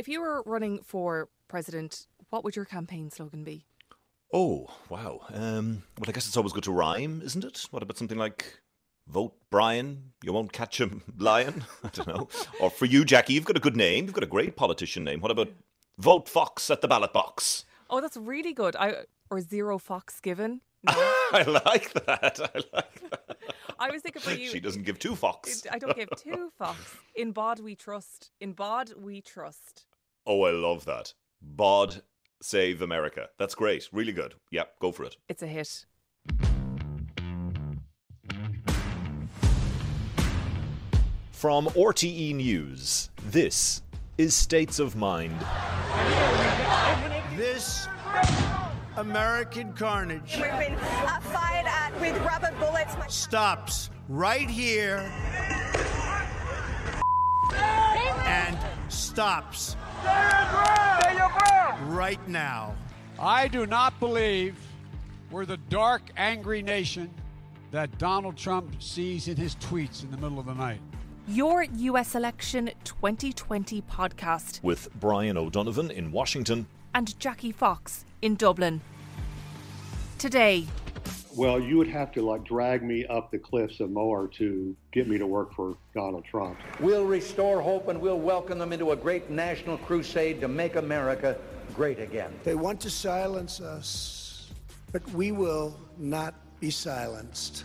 If you were running for president, what would your campaign slogan be? Oh, wow. Um, well, I guess it's always good to rhyme, isn't it? What about something like vote Brian, you won't catch him lying? I don't know. or for you, Jackie, you've got a good name. You've got a great politician name. What about vote Fox at the ballot box? Oh, that's really good. I or zero fox given. No. I like that. I like that. I was thinking for you. She doesn't give two fox. I don't give two fox. In bod we trust. In bod we trust. Oh, I love that. Bod Save America. That's great. Really good. Yep, go for it. It's a hit. From RTE News, this is States of Mind. This American carnage We've been uh, fired at with rubber bullets. stops right here and stops right now. I do not believe we're the dark, angry nation that Donald Trump sees in his tweets in the middle of the night. Your US election 2020 podcast With Brian O'Donovan in Washington. and Jackie Fox in Dublin. Today, Well, you would have to like drag me up the cliffs of Moher to get me to work for Donald Trump. We'll restore hope and we'll welcome them into a great national crusade to make America great again. They want to silence us, but we will not be silenced.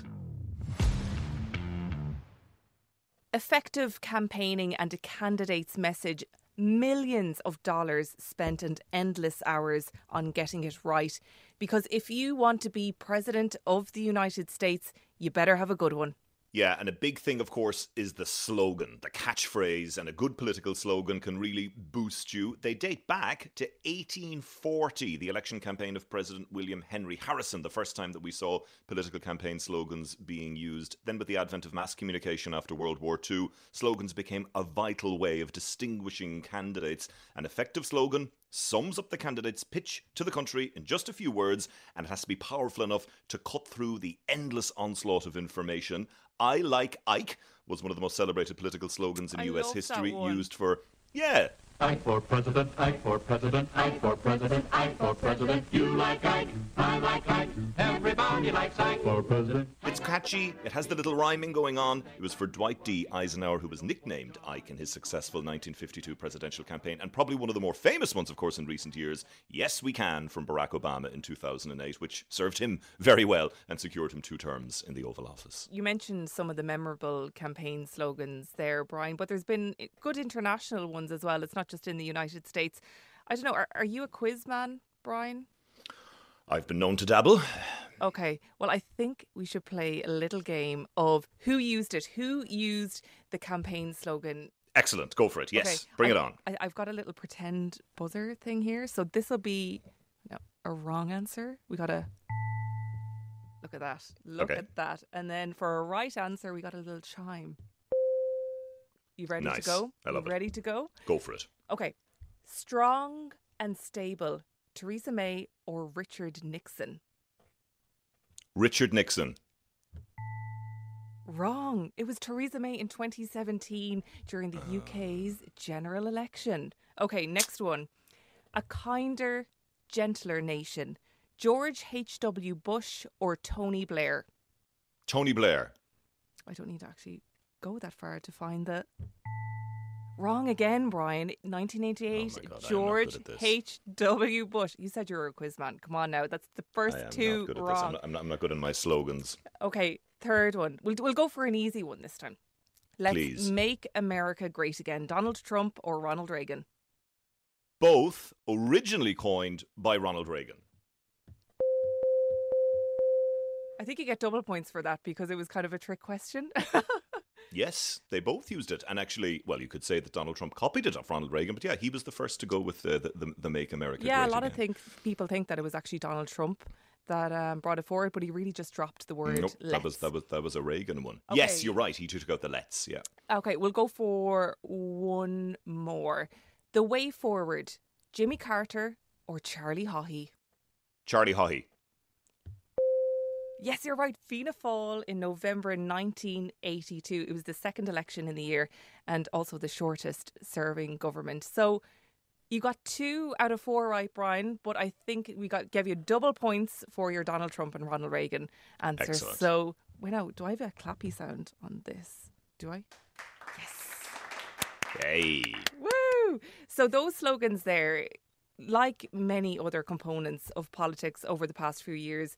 effective campaigning and a candidate's message, millions of dollars spent and endless hours on getting it right. Because if you want to be president of the United States, you better have a good one. Yeah, and a big thing, of course, is the slogan, the catchphrase, and a good political slogan can really boost you. They date back to 1840, the election campaign of President William Henry Harrison, the first time that we saw political campaign slogans being used. Then, with the advent of mass communication after World War II, slogans became a vital way of distinguishing candidates. An effective slogan sums up the candidate's pitch to the country in just a few words, and it has to be powerful enough to cut through the endless onslaught of information. I like Ike was one of the most celebrated political slogans in I US history, used for, yeah, Ike for president, Ike for president, Ike for president, Ike for president. You like Ike, I like Ike, everybody likes Ike for president. It's catchy, it has the little rhyming going on. It was for Dwight D. Eisenhower, who was nicknamed Ike in his successful 1952 presidential campaign, and probably one of the more famous ones, of course, in recent years. Yes, we can, from Barack Obama in 2008, which served him very well and secured him two terms in the Oval Office. You mentioned some of the memorable campaign slogans there, Brian, but there's been good international ones as well. It's not just in the United States. I don't know, are, are you a quiz man, Brian? I've been known to dabble. Okay, well, I think we should play a little game of who used it, who used the campaign slogan. Excellent, go for it. Yes, Okay, bring it on. I, I've got a little pretend buzzer thing here, so this will be no, a wrong answer. We got to look at that. Look Okay. at that, and then for a right answer, we got a little chime. You ready to go? I love you it. ready to go? Go for it. Okay, strong and stable. Theresa May or Richard Nixon? Richard Nixon. Wrong. It was Theresa May in 2017 during the ah. UK's general election. Okay, next one. A kinder, gentler nation. George H.W. Bush or Tony Blair? Tony Blair. I don't need to actually go that far to find the. Wrong again, Brian. 1988, Oh God, I am not George good at this. H.W. Bush. You said you were a quiz man. Come on now. That's the first I am two not good at wrong. this. I'm not, I'm, not, I'm not good in my slogans. Okay, third one. We'll we'll go for an easy one this time. Let's Please. make America great again. Donald Trump or Ronald Reagan? Both originally coined by Ronald Reagan. I think you get double points for that because it was kind of a trick question. Yes, they both used it, and actually, well, you could say that Donald Trump copied it off Ronald Reagan, but yeah, he was the first to go with the the, the, the "Make America yeah, a lot Again." of think people think that it was actually Donald Trump that um, brought it forward, but he really just dropped the word. Nope, that was that was that was a Reagan one. Okay. Yes, you're right. He took out the "Let's." Yeah, Okay, we'll go for one more. The way forward: Jimmy Carter or Charlie Haughey? Charlie Haughey. Yes, you're right. Fianna Fáil in November 1982. It was the second election in the year and also the shortest serving government. So You got two out of four right, Brian, but I think we got gave you double points for your Donald Trump and Ronald Reagan answers. Excellent. So, wait, now, do I have a clappy sound on this? Do I? Yes. Hey. Woo! So those slogans there, like many other components of politics over the past few years,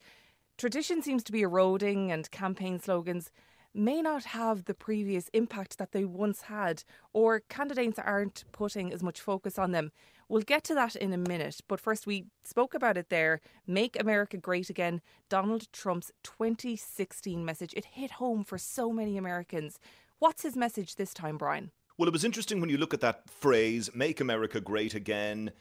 tradition seems to be eroding and campaign slogans may not have the previous impact that they once had, or candidates aren't putting as much focus on them. We'll get to that in a minute, but first we spoke about it there. Make America Great Again, Donald Trump's 2016 message. It hit home for so many Americans. What's his message this time, Brian? Well, it was interesting when you look at that phrase, make America great again.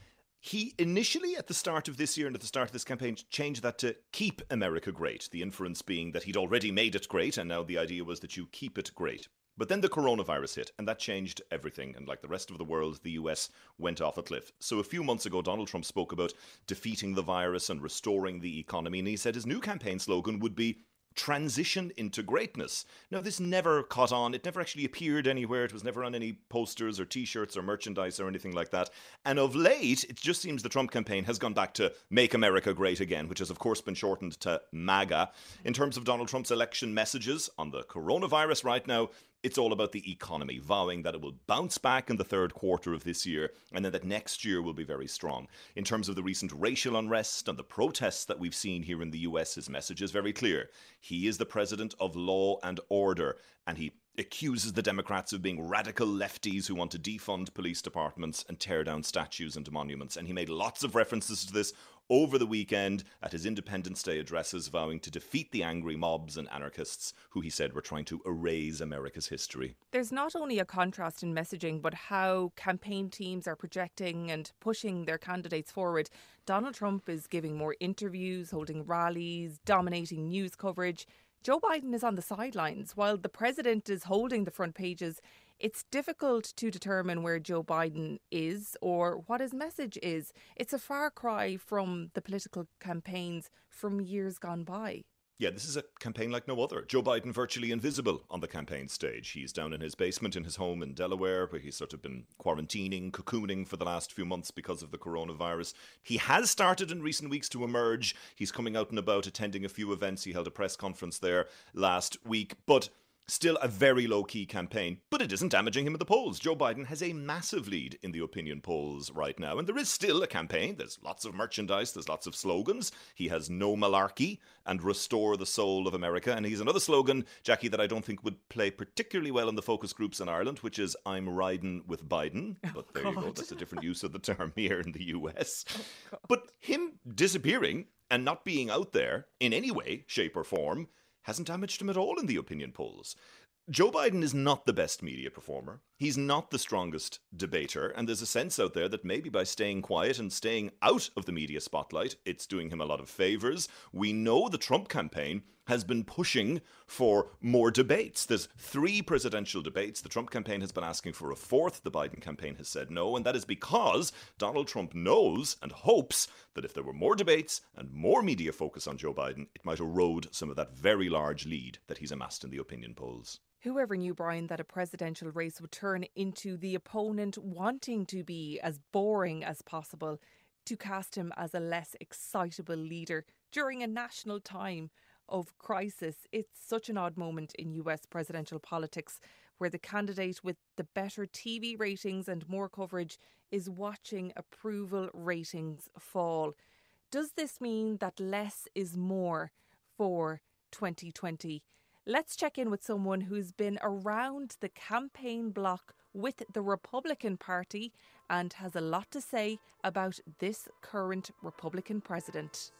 He initially, at the start of this year and at the start of this campaign, changed that to keep America great. The inference being that he'd already made it great, and now the idea was that you keep it great. But then the coronavirus hit, and that changed everything. And like the rest of the world, the US went off a cliff. So a few months ago, Donald Trump spoke about defeating the virus and restoring the economy. And he said his new campaign slogan would be transition into greatness. Now, this never caught on. It never actually appeared anywhere. It was never on any posters or t shirts or merchandise or anything like that. And of late, it just seems the Trump campaign has gone back to Make America Great Again, which has, of course, been shortened to MAGA. In terms of Donald Trump's election messages on the coronavirus right now, it's all about the economy, vowing that it will bounce back in the third quarter of this year and then that next year will be very strong. In terms of the recent racial unrest and the protests that we've seen here in the US, his message is very clear. He is the president of law and order, and he accuses the Democrats of being radical lefties who want to defund police departments and tear down statues and monuments. And he made lots of references to this over the weekend at his Independence Day addresses, vowing to defeat the angry mobs and anarchists who he said were trying to erase America's history. There's not only a contrast in messaging, but how campaign teams are projecting and pushing their candidates forward. Donald Trump is giving more interviews, holding rallies, dominating news coverage. Joe Biden is on the sidelines while the president is holding the front pages. It's difficult to determine where Joe Biden is or what his message is. It's a far cry from the political campaigns from years gone by. Yeah, this is a campaign like no other. Joe Biden virtually invisible on the campaign stage. He's down in his basement in his home in Delaware, where he's sort of been quarantining, cocooning for the last few months because of the coronavirus. He has started in recent weeks to emerge. He's coming out and about, attending a few events. He held a press conference there last week. But Still a very low key campaign, but it isn't damaging him in the polls. Joe Biden has a massive lead in the opinion polls right now, and there is still a campaign. There's lots of merchandise, there's lots of slogans. He has no malarkey and restore the soul of America. And he's another slogan, Jackie, that I don't think would play particularly well in the focus groups in Ireland, which is I'm riding with Biden. Oh, But there you go, that's a different use of the term here in the US. Oh, but him disappearing and not being out there in any way, shape, or form hasn't damaged him at all in the opinion polls. Joe Biden is not the best media performer. He's not the strongest debater. And there's a sense out there that maybe by staying quiet and staying out of the media spotlight, it's doing him a lot of favors. We know the Trump campaign has been pushing for more debates. There's three presidential debates. The Trump campaign has been asking for a fourth. The Biden campaign has said no. And that is because Donald Trump knows and hopes that if there were more debates and more media focus on Joe Biden, it might erode some of that very large lead that he's amassed in the opinion polls. Whoever knew, Brian, that a presidential race would turn into the opponent wanting to be as boring as possible to cast him as a less excitable leader during a national time of crisis. It's such an odd moment in US presidential politics where the candidate with the better TV ratings and more coverage is watching approval ratings fall. Does this mean that less is more for 2020? Let's check in with someone who's been around the campaign block with the Republican Party and has a lot to say about this current Republican president.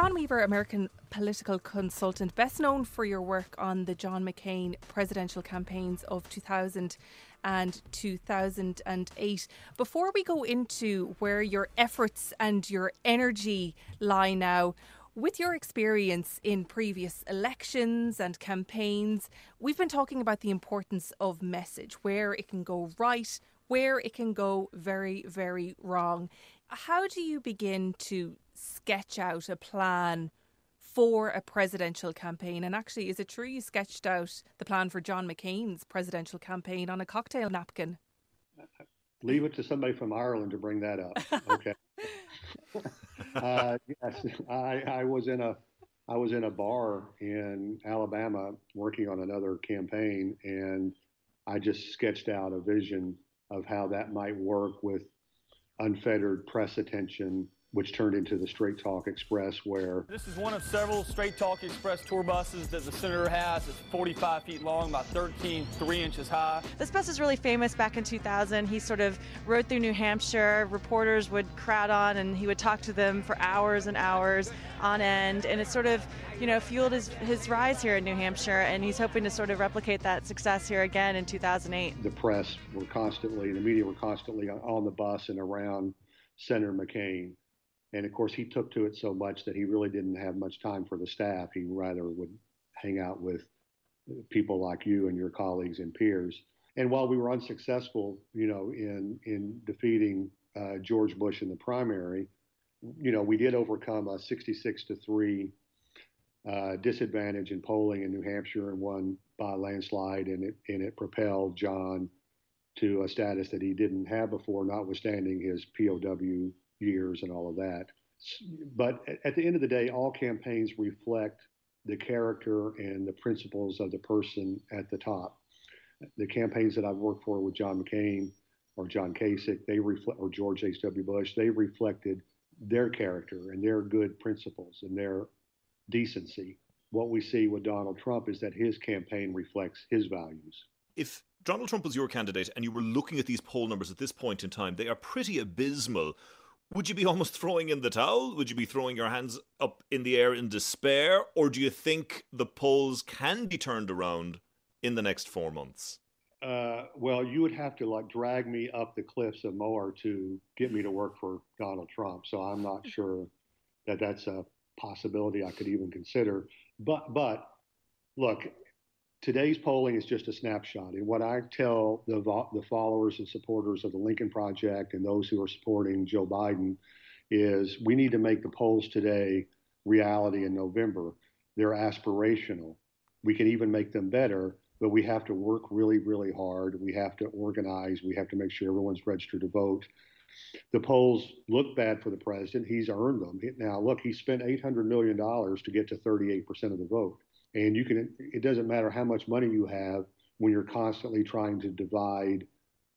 John Weaver, American political consultant, best known for your work on the John McCain presidential campaigns of 2000 and 2008. Before we go into where your efforts and your energy lie now, with your experience in previous elections and campaigns, we've been talking about the importance of message, where it can go right, where it can go very, very wrong. How do you begin to sketch out a plan for a presidential campaign? And actually, is it true you sketched out the plan for John McCain's presidential campaign on a cocktail napkin? Leave it to somebody from Ireland to bring that up. Okay. uh, yes, I, I was in a I was in a bar in Alabama working on another campaign, and I just sketched out a vision of how that might work with unfettered press attention which turned into the Straight Talk Express, where this is one of several Straight Talk Express tour buses that the senator has. It's 45 feet long, about 13, 3 inches high. This bus is really famous back in 2000. He sort of rode through New Hampshire. Reporters would crowd on, and he would talk to them for hours and hours on end. And it sort of, you know, fueled his, his rise here in New Hampshire, and he's hoping to sort of replicate that success here again in 2008. The press were constantly, the media were constantly on the bus and around Senator McCain. And of course, he took to it so much that he really didn't have much time for the staff. He rather would hang out with people like you and your colleagues and peers. And while we were unsuccessful, you know, in in defeating uh, George Bush in the primary, you know, we did overcome a 66 to three uh, disadvantage in polling in New Hampshire and won by a landslide, and it and it propelled John to a status that he didn't have before, notwithstanding his POW years and all of that. But at the end of the day, all campaigns reflect the character and the principles of the person at the top. The campaigns that I've worked for with John McCain or John Kasich, they reflect, or George H.W. Bush, they reflected their character and their good principles and their decency. What we see with Donald Trump is that his campaign reflects his values. If Donald Trump was your candidate and you were looking at these poll numbers at this point in time, they are pretty abysmal would you be almost throwing in the towel? Would you be throwing your hands up in the air in despair? Or do you think the polls can be turned around in the next four months? Uh, well, you would have to like drag me up the cliffs of Moher to get me to work for Donald Trump. So I'm not sure that that's a possibility I could even consider. But but look, today's polling is just a snapshot. And what I tell the, the followers and supporters of the Lincoln Project and those who are supporting Joe Biden is we need to make the polls today reality in November. They're aspirational. We can even make them better, but we have to work really, really hard. We have to organize. We have to make sure everyone's registered to vote. The polls look bad for the president. He's earned them. Now, look, he spent $800 million to get to 38% of the vote and you can it doesn't matter how much money you have when you're constantly trying to divide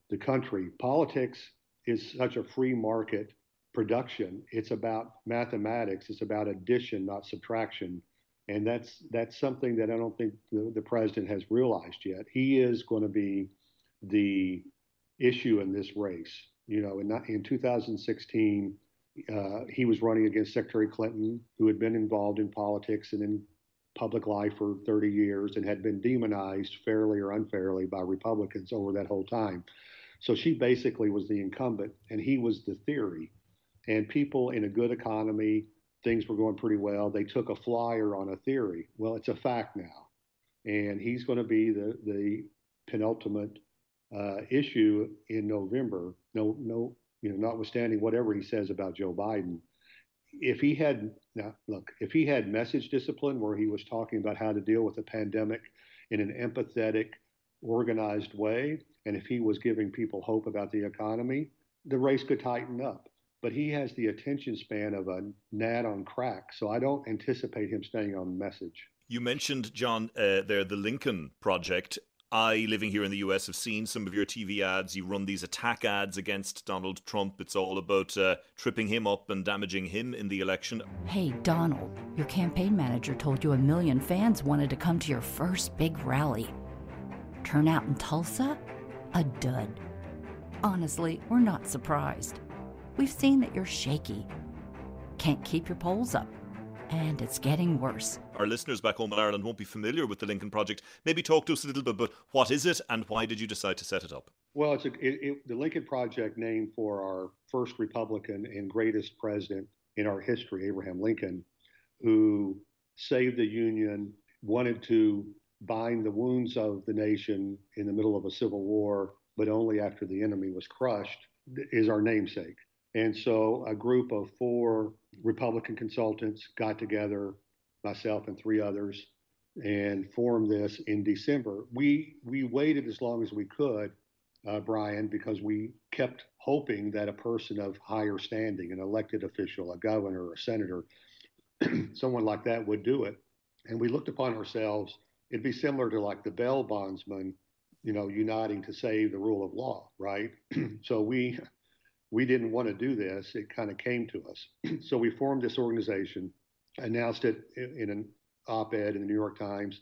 the country. Politics is such a free market production. It's about mathematics. It's about addition not subtraction. And that's that's something that i don't think the, the president has realized yet. He is going to be the issue in this race you know in, in 2016 uh, he was running against secretary clinton who had been involved in politics and in public life for 30 years and had been demonized fairly or unfairly by Republicans over that whole time. So she basically was the incumbent and he was the theory. And people in a good economy, things were going pretty well. They took a flyer on a theory. Well, it's a fact now. And he's going to be the, the penultimate uh, issue in November. No, no, you know, notwithstanding whatever he says about Joe Biden if he had now look if he had message discipline where he was talking about how to deal with a pandemic in an empathetic organized way and if he was giving people hope about the economy the race could tighten up. But he has the attention span of a gnat on crack so i don't anticipate him staying on message. You mentioned john uh, there the lincoln project I, living here in the US, have seen some of your TV ads. You run these attack ads against Donald Trump. It's all about uh, tripping him up and damaging him in the election. Hey, Donald, your campaign manager told you a million fans wanted to come to your first big rally. Turnout in Tulsa? A dud. Honestly, we're not surprised. We've seen that you're shaky. Can't keep your polls up and it's getting worse. Our listeners back home in Ireland won't be familiar with the Lincoln Project. Maybe talk to us a little bit about what is it and why did you decide to set it up? Well, it's a, it, it, the Lincoln Project named for our first Republican and greatest president in our history, Abraham Lincoln, who saved the Union, wanted to bind the wounds of the nation in the middle of a civil war, but only after the enemy was crushed, is our namesake. And so a group of four Republican consultants got together, myself and three others, and formed this in December. We we waited as long as we could, uh, Brian, because we kept hoping that a person of higher standing, an elected official, a governor, a senator, someone like that would do it. And we looked upon ourselves. It'd be similar to like the bail bondsman, you know, uniting to save the rule of law, right? so we we didn't want to do this. It kind of came to us. so we formed this organization, announced it in an op ed in the New York Times,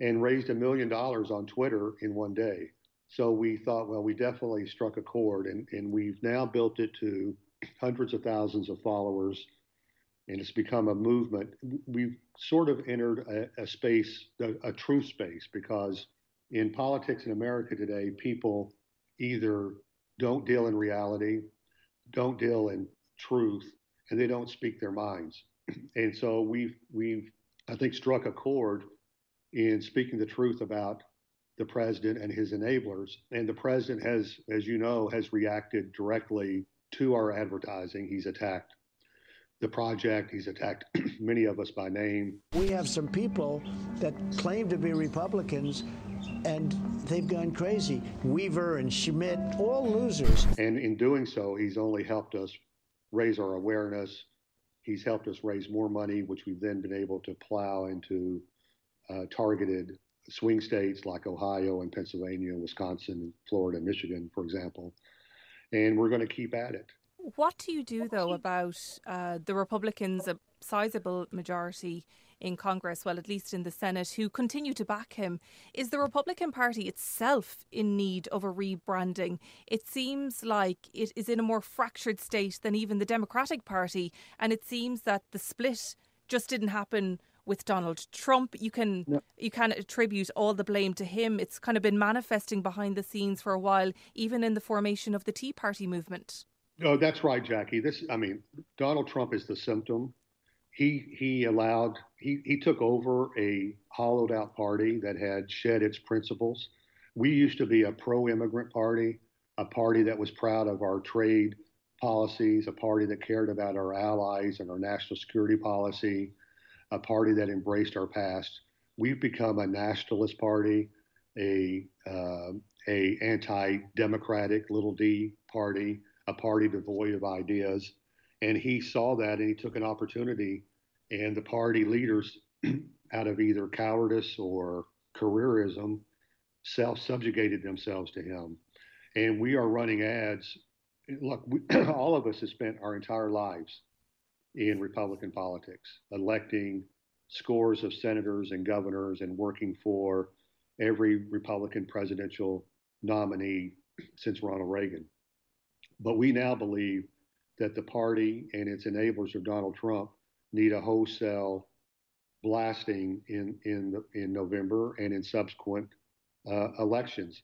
and raised a million dollars on Twitter in one day. So we thought, well, we definitely struck a chord, and, and we've now built it to hundreds of thousands of followers, and it's become a movement. We've sort of entered a, a space, a, a true space, because in politics in America today, people either don't deal in reality, don't deal in truth, and they don't speak their minds. And so we've we've I think struck a chord in speaking the truth about the president and his enablers. And the president has, as you know, has reacted directly to our advertising. He's attacked the project. He's attacked many of us by name. We have some people that claim to be Republicans and they've gone crazy. Weaver and Schmidt, all losers. And in doing so, he's only helped us raise our awareness. He's helped us raise more money, which we've then been able to plow into uh, targeted swing states like Ohio and Pennsylvania, Wisconsin, Florida, Michigan, for example. And we're going to keep at it. What do you do, though, about uh, the Republicans, a sizable majority in Congress, well, at least in the Senate, who continue to back him? Is the Republican Party itself in need of a rebranding? It seems like it is in a more fractured state than even the Democratic Party, and it seems that the split just didn't happen with Donald Trump. You can no. you can attribute all the blame to him. It's kind of been manifesting behind the scenes for a while, even in the formation of the Tea Party movement. Oh, that's right, Jackie. This, I mean, Donald Trump is the symptom. He he allowed he he took over a hollowed out party that had shed its principles. We used to be a pro-immigrant party, a party that was proud of our trade policies, a party that cared about our allies and our national security policy, a party that embraced our past. We've become a nationalist party, a uh, a anti-democratic little d party, a party devoid of ideas. And he saw that and he took an opportunity. And the party leaders, out of either cowardice or careerism, self subjugated themselves to him. And we are running ads. Look, we, all of us have spent our entire lives in Republican politics, electing scores of senators and governors and working for every Republican presidential nominee since Ronald Reagan. But we now believe that the party and its enablers of Donald Trump need a wholesale blasting in in the, in November and in subsequent uh, elections.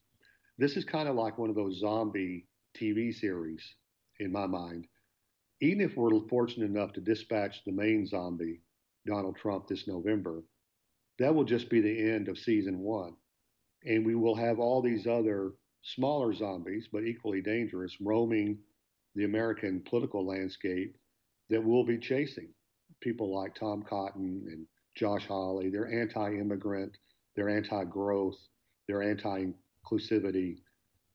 This is kind of like one of those zombie TV series in my mind. Even if we're fortunate enough to dispatch the main zombie, Donald Trump, this November, that will just be the end of season one. And we will have all these other smaller zombies, but equally dangerous, roaming the American political landscape that we'll be chasing. People like Tom Cotton and Josh Hawley, they're anti immigrant, they're anti growth, they're anti inclusivity.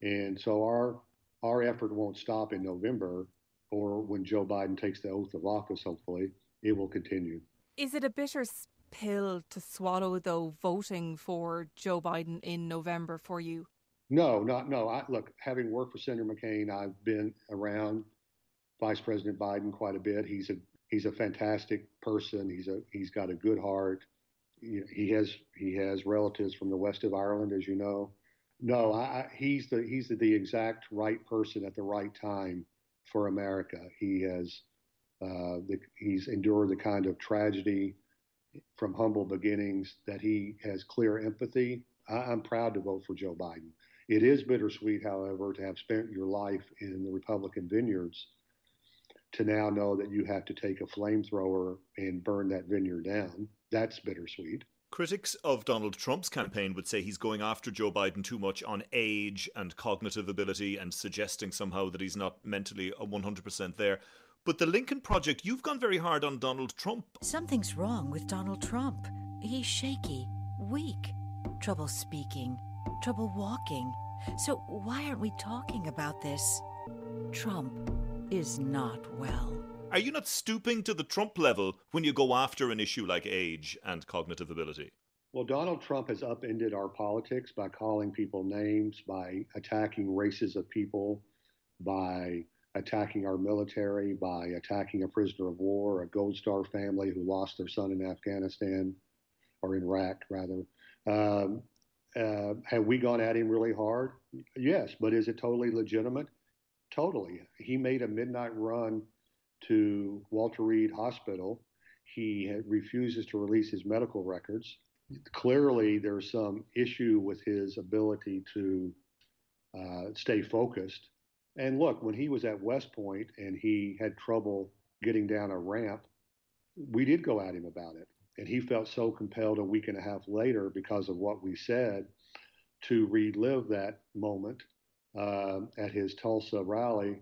And so our our effort won't stop in November or when Joe Biden takes the oath of office, hopefully, it will continue. Is it a bitter pill to swallow, though, voting for Joe Biden in November for you? No, not no. I, look, having worked for Senator McCain, I've been around Vice President Biden quite a bit. He's a he's a fantastic person. He's a he's got a good heart. He has he has relatives from the west of Ireland, as you know. No, I, he's the he's the, the exact right person at the right time for America. He has uh, the, he's endured the kind of tragedy from humble beginnings that he has clear empathy. I, am proud to vote for Joe Biden. It is bittersweet, however, to have spent your life in the Republican vineyards to now know that you have to take a flamethrower and burn that vineyard down. That's bittersweet. Critics of Donald Trump's campaign would say he's going after Joe Biden too much on age and cognitive ability and suggesting somehow that he's not mentally 100% there. But the Lincoln Project, you've gone very hard on Donald Trump. Something's wrong with Donald Trump. He's shaky, weak, trouble speaking, trouble walking. So why aren't we talking about this? Trump is not well. Are you not stooping to the Trump level when you go after an issue like age and cognitive ability? Well, Donald Trump has upended our politics by calling people names, by attacking races of people, by attacking our military, by attacking a prisoner of war, a Gold Star family who lost their son in Afghanistan or in Iraq, rather. Um, uh, have we gone at him really hard? Yes, but is it totally legitimate? Totally. He made a midnight run to Walter Reed Hospital. He refuses to release his medical records. Clearly, there's some issue with his ability to uh, stay focused. And look, when he was at West Point and he had trouble getting down a ramp, we did go at him about it. And he felt so compelled a week and a half later because of what we said to relive that moment uh, at his Tulsa rally.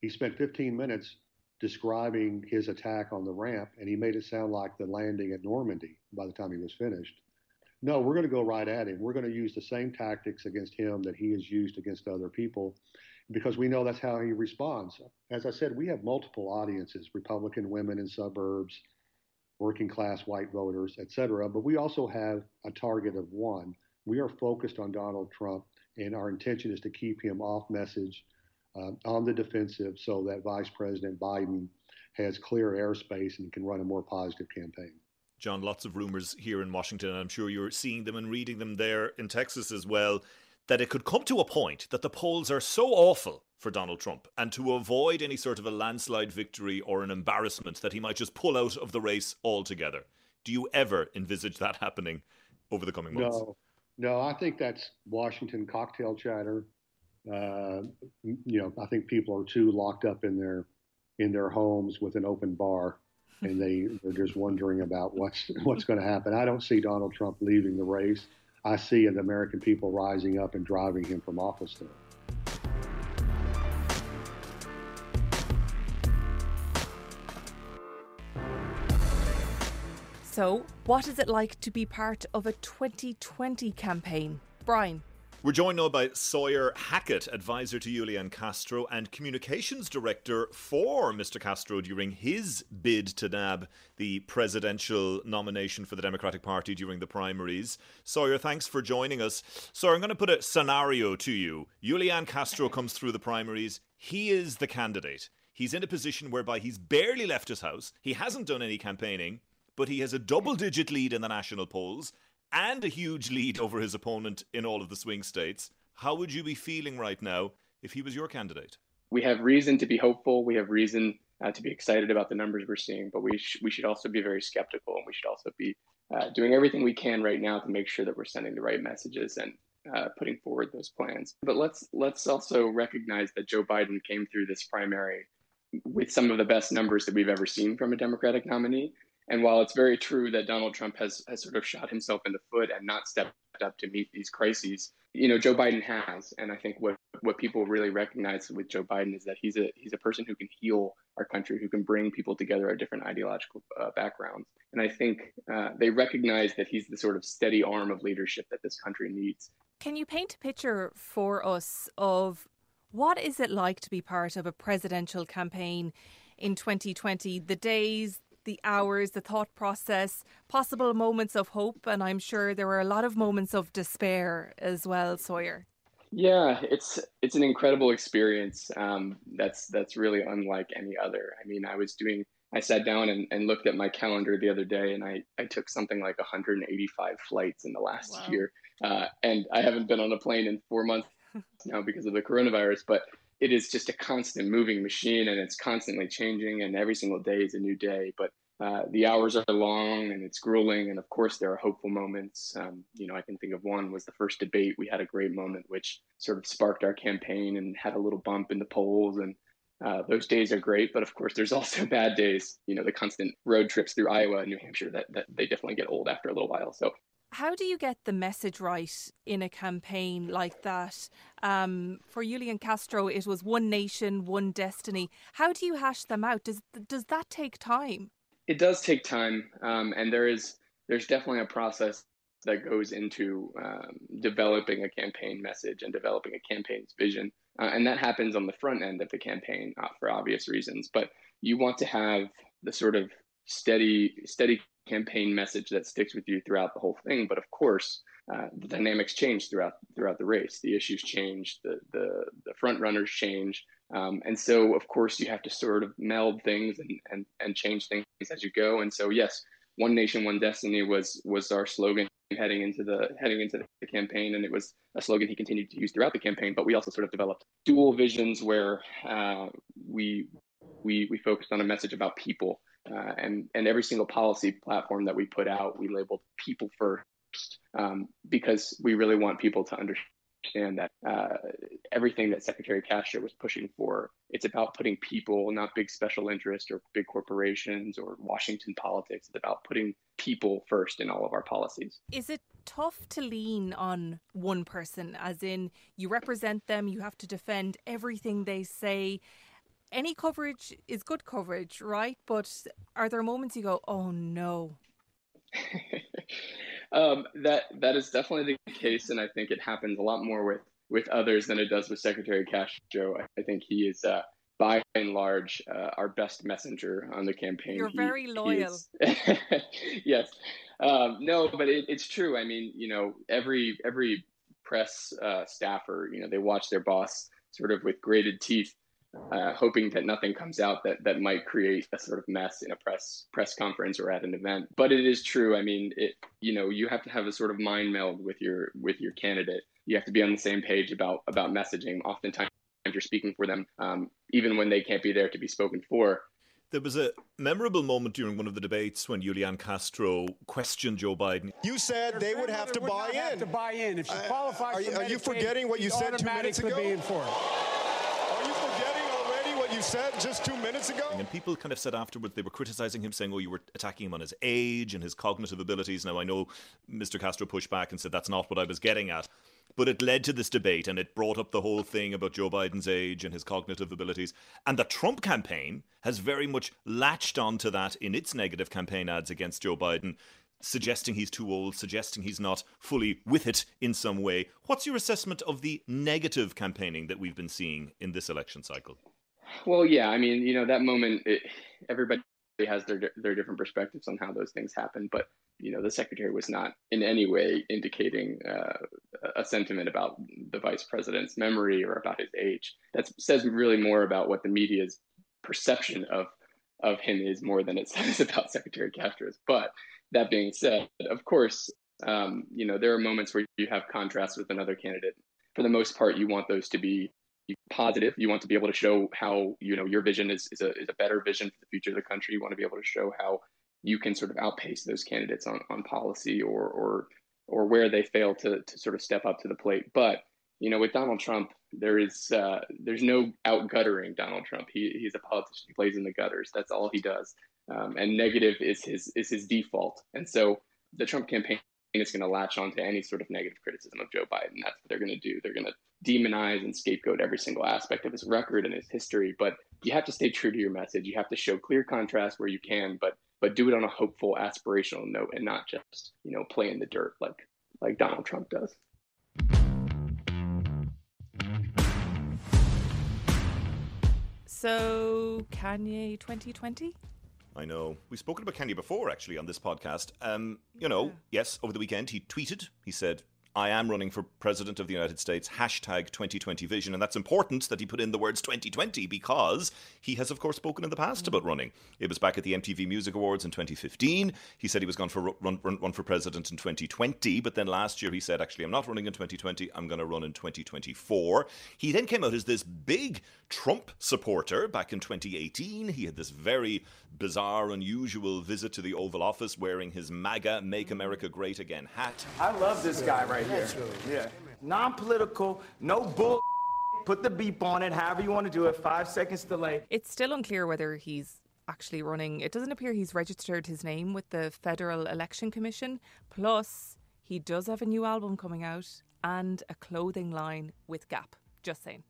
He spent 15 minutes describing his attack on the ramp, and he made it sound like the landing at Normandy by the time he was finished. No, we're going to go right at him. We're going to use the same tactics against him that he has used against other people because we know that's how he responds. As I said, we have multiple audiences Republican women in suburbs, working class white voters, et cetera. But we also have a target of one. We are focused on Donald Trump, and our intention is to keep him off message, uh, on the defensive, so that Vice President Biden has clear airspace and can run a more positive campaign. John, lots of rumors here in Washington, I'm sure you're seeing them and reading them there in Texas as well, that it could come to a point that the polls are so awful for Donald Trump and to avoid any sort of a landslide victory or an embarrassment that he might just pull out of the race altogether. Do you ever envisage that happening over the coming months? No, no, I think that's Washington cocktail chatter. Uh, you know, I think people are too locked up in their in their homes with an open bar, and they they're just wondering about what's what's going to happen. I don't see Donald Trump leaving the race. I see the American people rising up and driving him from office. There. So, what is it like to be part of a 2020 campaign? Brian. We're joined now by Sawyer Hackett, advisor to Julian Castro and communications director for Mr. Castro during his bid to nab the presidential nomination for the Democratic Party during the primaries. Sawyer, thanks for joining us. Sawyer, I'm going to put a scenario to you. Julian Castro comes through the primaries. He is the candidate. He's in a position whereby he's barely left his house. He hasn't done any campaigning but he has a double digit lead in the national polls and a huge lead over his opponent in all of the swing states. How would you be feeling right now if he was your candidate? We have reason to be hopeful. We have reason uh, to be excited about the numbers we're seeing, but we, sh- we should also be very skeptical and we should also be uh, doing everything we can right now to make sure that we're sending the right messages and uh, putting forward those plans. But let's let's also recognize that Joe Biden came through this primary with some of the best numbers that we've ever seen from a Democratic nominee. And while it's very true that Donald Trump has, has sort of shot himself in the foot and not stepped up to meet these crises, you know, Joe Biden has. And I think what, what people really recognize with Joe Biden is that he's a he's a person who can heal our country, who can bring people together of different ideological uh, backgrounds. And I think uh, they recognize that he's the sort of steady arm of leadership that this country needs. Can you paint a picture for us of what is it like to be part of a presidential campaign in 2020? The days, the hours, the thought process, possible moments of hope, and I'm sure there were a lot of moments of despair as well, Sawyer. Yeah, it's it's an incredible experience. Um, that's that's really unlike any other. I mean, I was doing. I sat down and, and looked at my calendar the other day, and I, I took something like 185 flights in the last wow. year, uh, and I haven't been on a plane in four months now because of the coronavirus. But it is just a constant moving machine and it's constantly changing and every single day is a new day but uh, the hours are long and it's grueling and of course there are hopeful moments um, you know i can think of one was the first debate we had a great moment which sort of sparked our campaign and had a little bump in the polls and Uh, those days are great, but of course, there's also bad days. You know, the constant road trips through Iowa and New Hampshire that, that they definitely get old after a little while. So how do you get the message right in a campaign like that? Um, for Julian Castro, it was one nation, one destiny. How do you hash them out? Does does that take time? It does take time, um, and there is there's definitely a process that goes into um, developing a campaign message and developing a campaign's vision, uh, and that happens on the front end of the campaign uh, for obvious reasons. But you want to have the sort of steady steady campaign message that sticks with you throughout the whole thing. But of course, uh, the dynamics change throughout throughout the race. The issues change. The the the front runners change. Um, and so, of course, you have to sort of meld things and, and, and change things as you go. And so, yes, one nation, one destiny was was our slogan heading into the heading into the campaign, and it was a slogan he continued to use throughout the campaign. But we also sort of developed dual visions where uh, we we we focused on a message about people uh, and and every single policy platform that we put out, we labeled people first um, because we really want people to understand that uh, everything that Secretary Castro was pushing for, it's about putting people, not big special interest or big corporations or Washington politics. It's about putting people first in all of our policies. Is it tough to lean on one person, as in you represent them, you have to defend everything they say? Any coverage is good coverage, right? But are there moments you go, oh no? um, that that is definitely the case, and I think it happens a lot more with with others than it does with Secretary Castro. I think he is. Uh, by and large, uh, our best messenger on the campaign. You're he, very loyal. yes, um, no, but it, it's true. I mean, you know, every every press uh, staffer, you know, they watch their boss sort of with grated teeth uh, hoping that nothing comes out that that might create a sort of mess in a press press conference or at an event. But it is true. I mean, it you know you have to have a sort of mind meld with your with your candidate. You have to be on the same page about about messaging. Oftentimes you're speaking for them, um, even when they can't be there to be spoken for. There was a memorable moment during one of the debates when Julian Castro questioned Joe Biden. You said they would have to buy in. Have to buy in if she qualifies. Uh, are, you, are you forgetting what you said two minutes ago? Said just two minutes ago? And people kind of said afterwards they were criticizing him, saying, oh, you were attacking him on his age and his cognitive abilities. Now, I know Mr. Castro pushed back and said that's not what I was getting at. But it led to this debate and it brought up the whole thing about Joe Biden's age and his cognitive abilities. And the Trump campaign has very much latched onto that in its negative campaign ads against Joe Biden suggesting he's too old, suggesting he's not fully with it in some way. What's your assessment of the negative campaigning that we've been seeing in this election cycle? Well, yeah, I mean, you know, that moment, it, everybody has their their different perspectives on how those things happen, but you know, the secretary was not in any way indicating uh, a sentiment about the vice president's memory or about his age. That says really more about what the media's perception of of him is more than it says about Secretary Castro's. But that being said, of course, um, you know, there are moments where you have contrasts with another candidate. For the most part, you want those to be positive. You want to be able to show how you know your vision is, is a is a better vision for the future of the country. You want to be able to show how you can sort of outpace those candidates on, on policy or or or where they fail to to sort of step up to the plate. But you know, with Donald Trump, there is uh, there's no outguttering Donald Trump. He he's a politician. He plays in the gutters. That's all he does. Um, and negative is his is his default. And so the Trump campaign is going to latch onto any sort of negative criticism of Joe Biden. That's what they're going to do. They're going to demonize and scapegoat every single aspect of his record and his history. But you have to stay true to your message. You have to show clear contrast where you can, but but do it on a hopeful, aspirational note and not just you know play in the dirt like like Donald Trump does. So Kanye 2020. I know. We've spoken about Kanye before, actually, on this podcast. Um, you know, yeah. yes, over the weekend he tweeted. He said, I am running for president of the United States, hashtag 2020 vision. And that's important that he put in the words 2020 because he has, of course, spoken in the past about running. It was back at the MTV Music Awards in 2015. He said he was going for run, run, run for president in 2020, but then last year he said, actually, I'm not running in 2020, I'm going to run in 2024. He then came out as this big Trump supporter back in 2018. He had this very bizarre, unusual visit to the Oval Office wearing his MAGA, Make America Great Again hat. I love this guy right here. Yeah. Non political, no bull put the beep on it, however you want to do it, five seconds delay. It's still unclear whether he's actually running. It doesn't appear he's registered his name with the Federal Election Commission. Plus, he does have a new album coming out and a clothing line with Gap. Just saying.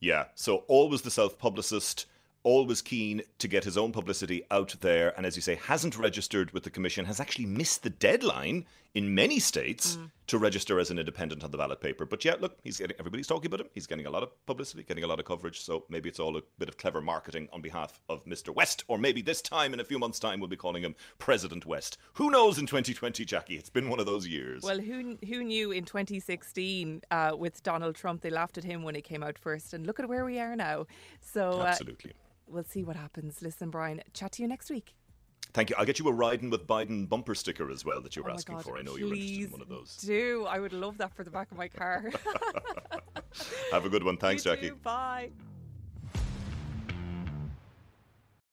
Yeah, so always the self publicist, always keen to get his own publicity out there, and as you say, hasn't registered with the commission, has actually missed the deadline in many states Mm. To register as an independent on the ballot paper. But yeah, look, he's getting everybody's talking about him. He's getting a lot of publicity, getting a lot of coverage. So maybe it's all a bit of clever marketing on behalf of Mr. West, or maybe this time in a few months' time we'll be calling him President West. Who knows in 2020, Jackie? It's been one of those years. Well, who who knew in 2016 uh, with Donald Trump they laughed at him when he came out first, and look at where we are now. So uh, Absolutely. we'll see what happens. Listen, Brian, chat to you next week. Thank you. I'll get you a riding with Biden bumper sticker as well that you were Oh asking God, for. I know you're interested in one of those. Do I would love that for the back of my car. Have a good one. Thanks, Jackie. Bye.